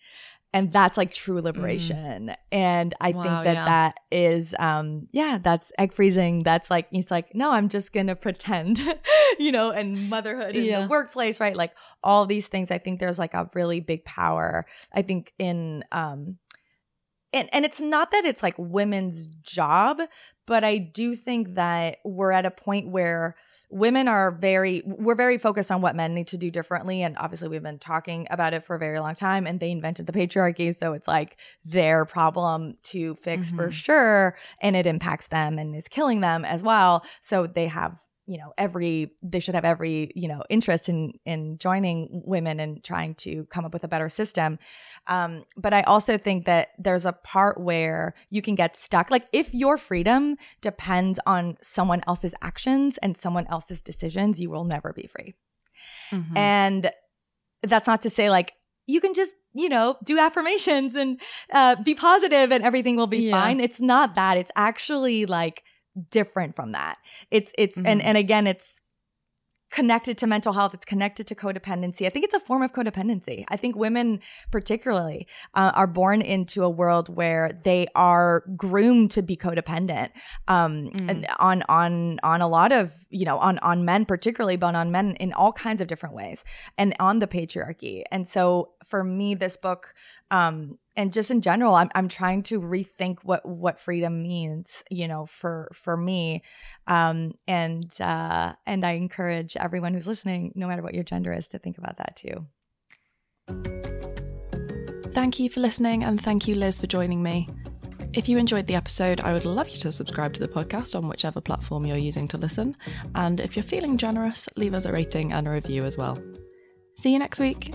and that's like true liberation mm. and i wow, think that yeah. that is um yeah that's egg freezing that's like he's like no i'm just gonna pretend you know and motherhood in yeah. the workplace right like all these things i think there's like a really big power i think in um and, and it's not that it's like women's job but i do think that we're at a point where women are very we're very focused on what men need to do differently. And obviously we've been talking about it for a very long time and they invented the patriarchy. So it's like their problem to fix mm-hmm. for sure. And it impacts them and is killing them as well. So they have you know every they should have every you know interest in in joining women and trying to come up with a better system. Um, but i also think that there's a part where you can get stuck. Like if your freedom depends on someone else's actions and someone else's decisions you will never be free. Mm-hmm. and that's not to say like you can just you know do affirmations and uh, be positive and everything will be yeah. fine. It's not that. It's actually like different from that. It's it's mm-hmm. and and again it's connected to mental health it's connected to codependency i think it's a form of codependency i think women particularly uh, are born into a world where they are groomed to be codependent um, mm. and on on on a lot of you know on on men particularly but on men in all kinds of different ways and on the patriarchy and so for me this book um, and just in general I'm, I'm trying to rethink what what freedom means you know for for me um and uh and i encourage everyone who's listening no matter what your gender is to think about that too
thank you for listening and thank you liz for joining me if you enjoyed the episode, I would love you to subscribe to the podcast on whichever platform you're using to listen. And if you're feeling generous, leave us a rating and a review as well. See you next week.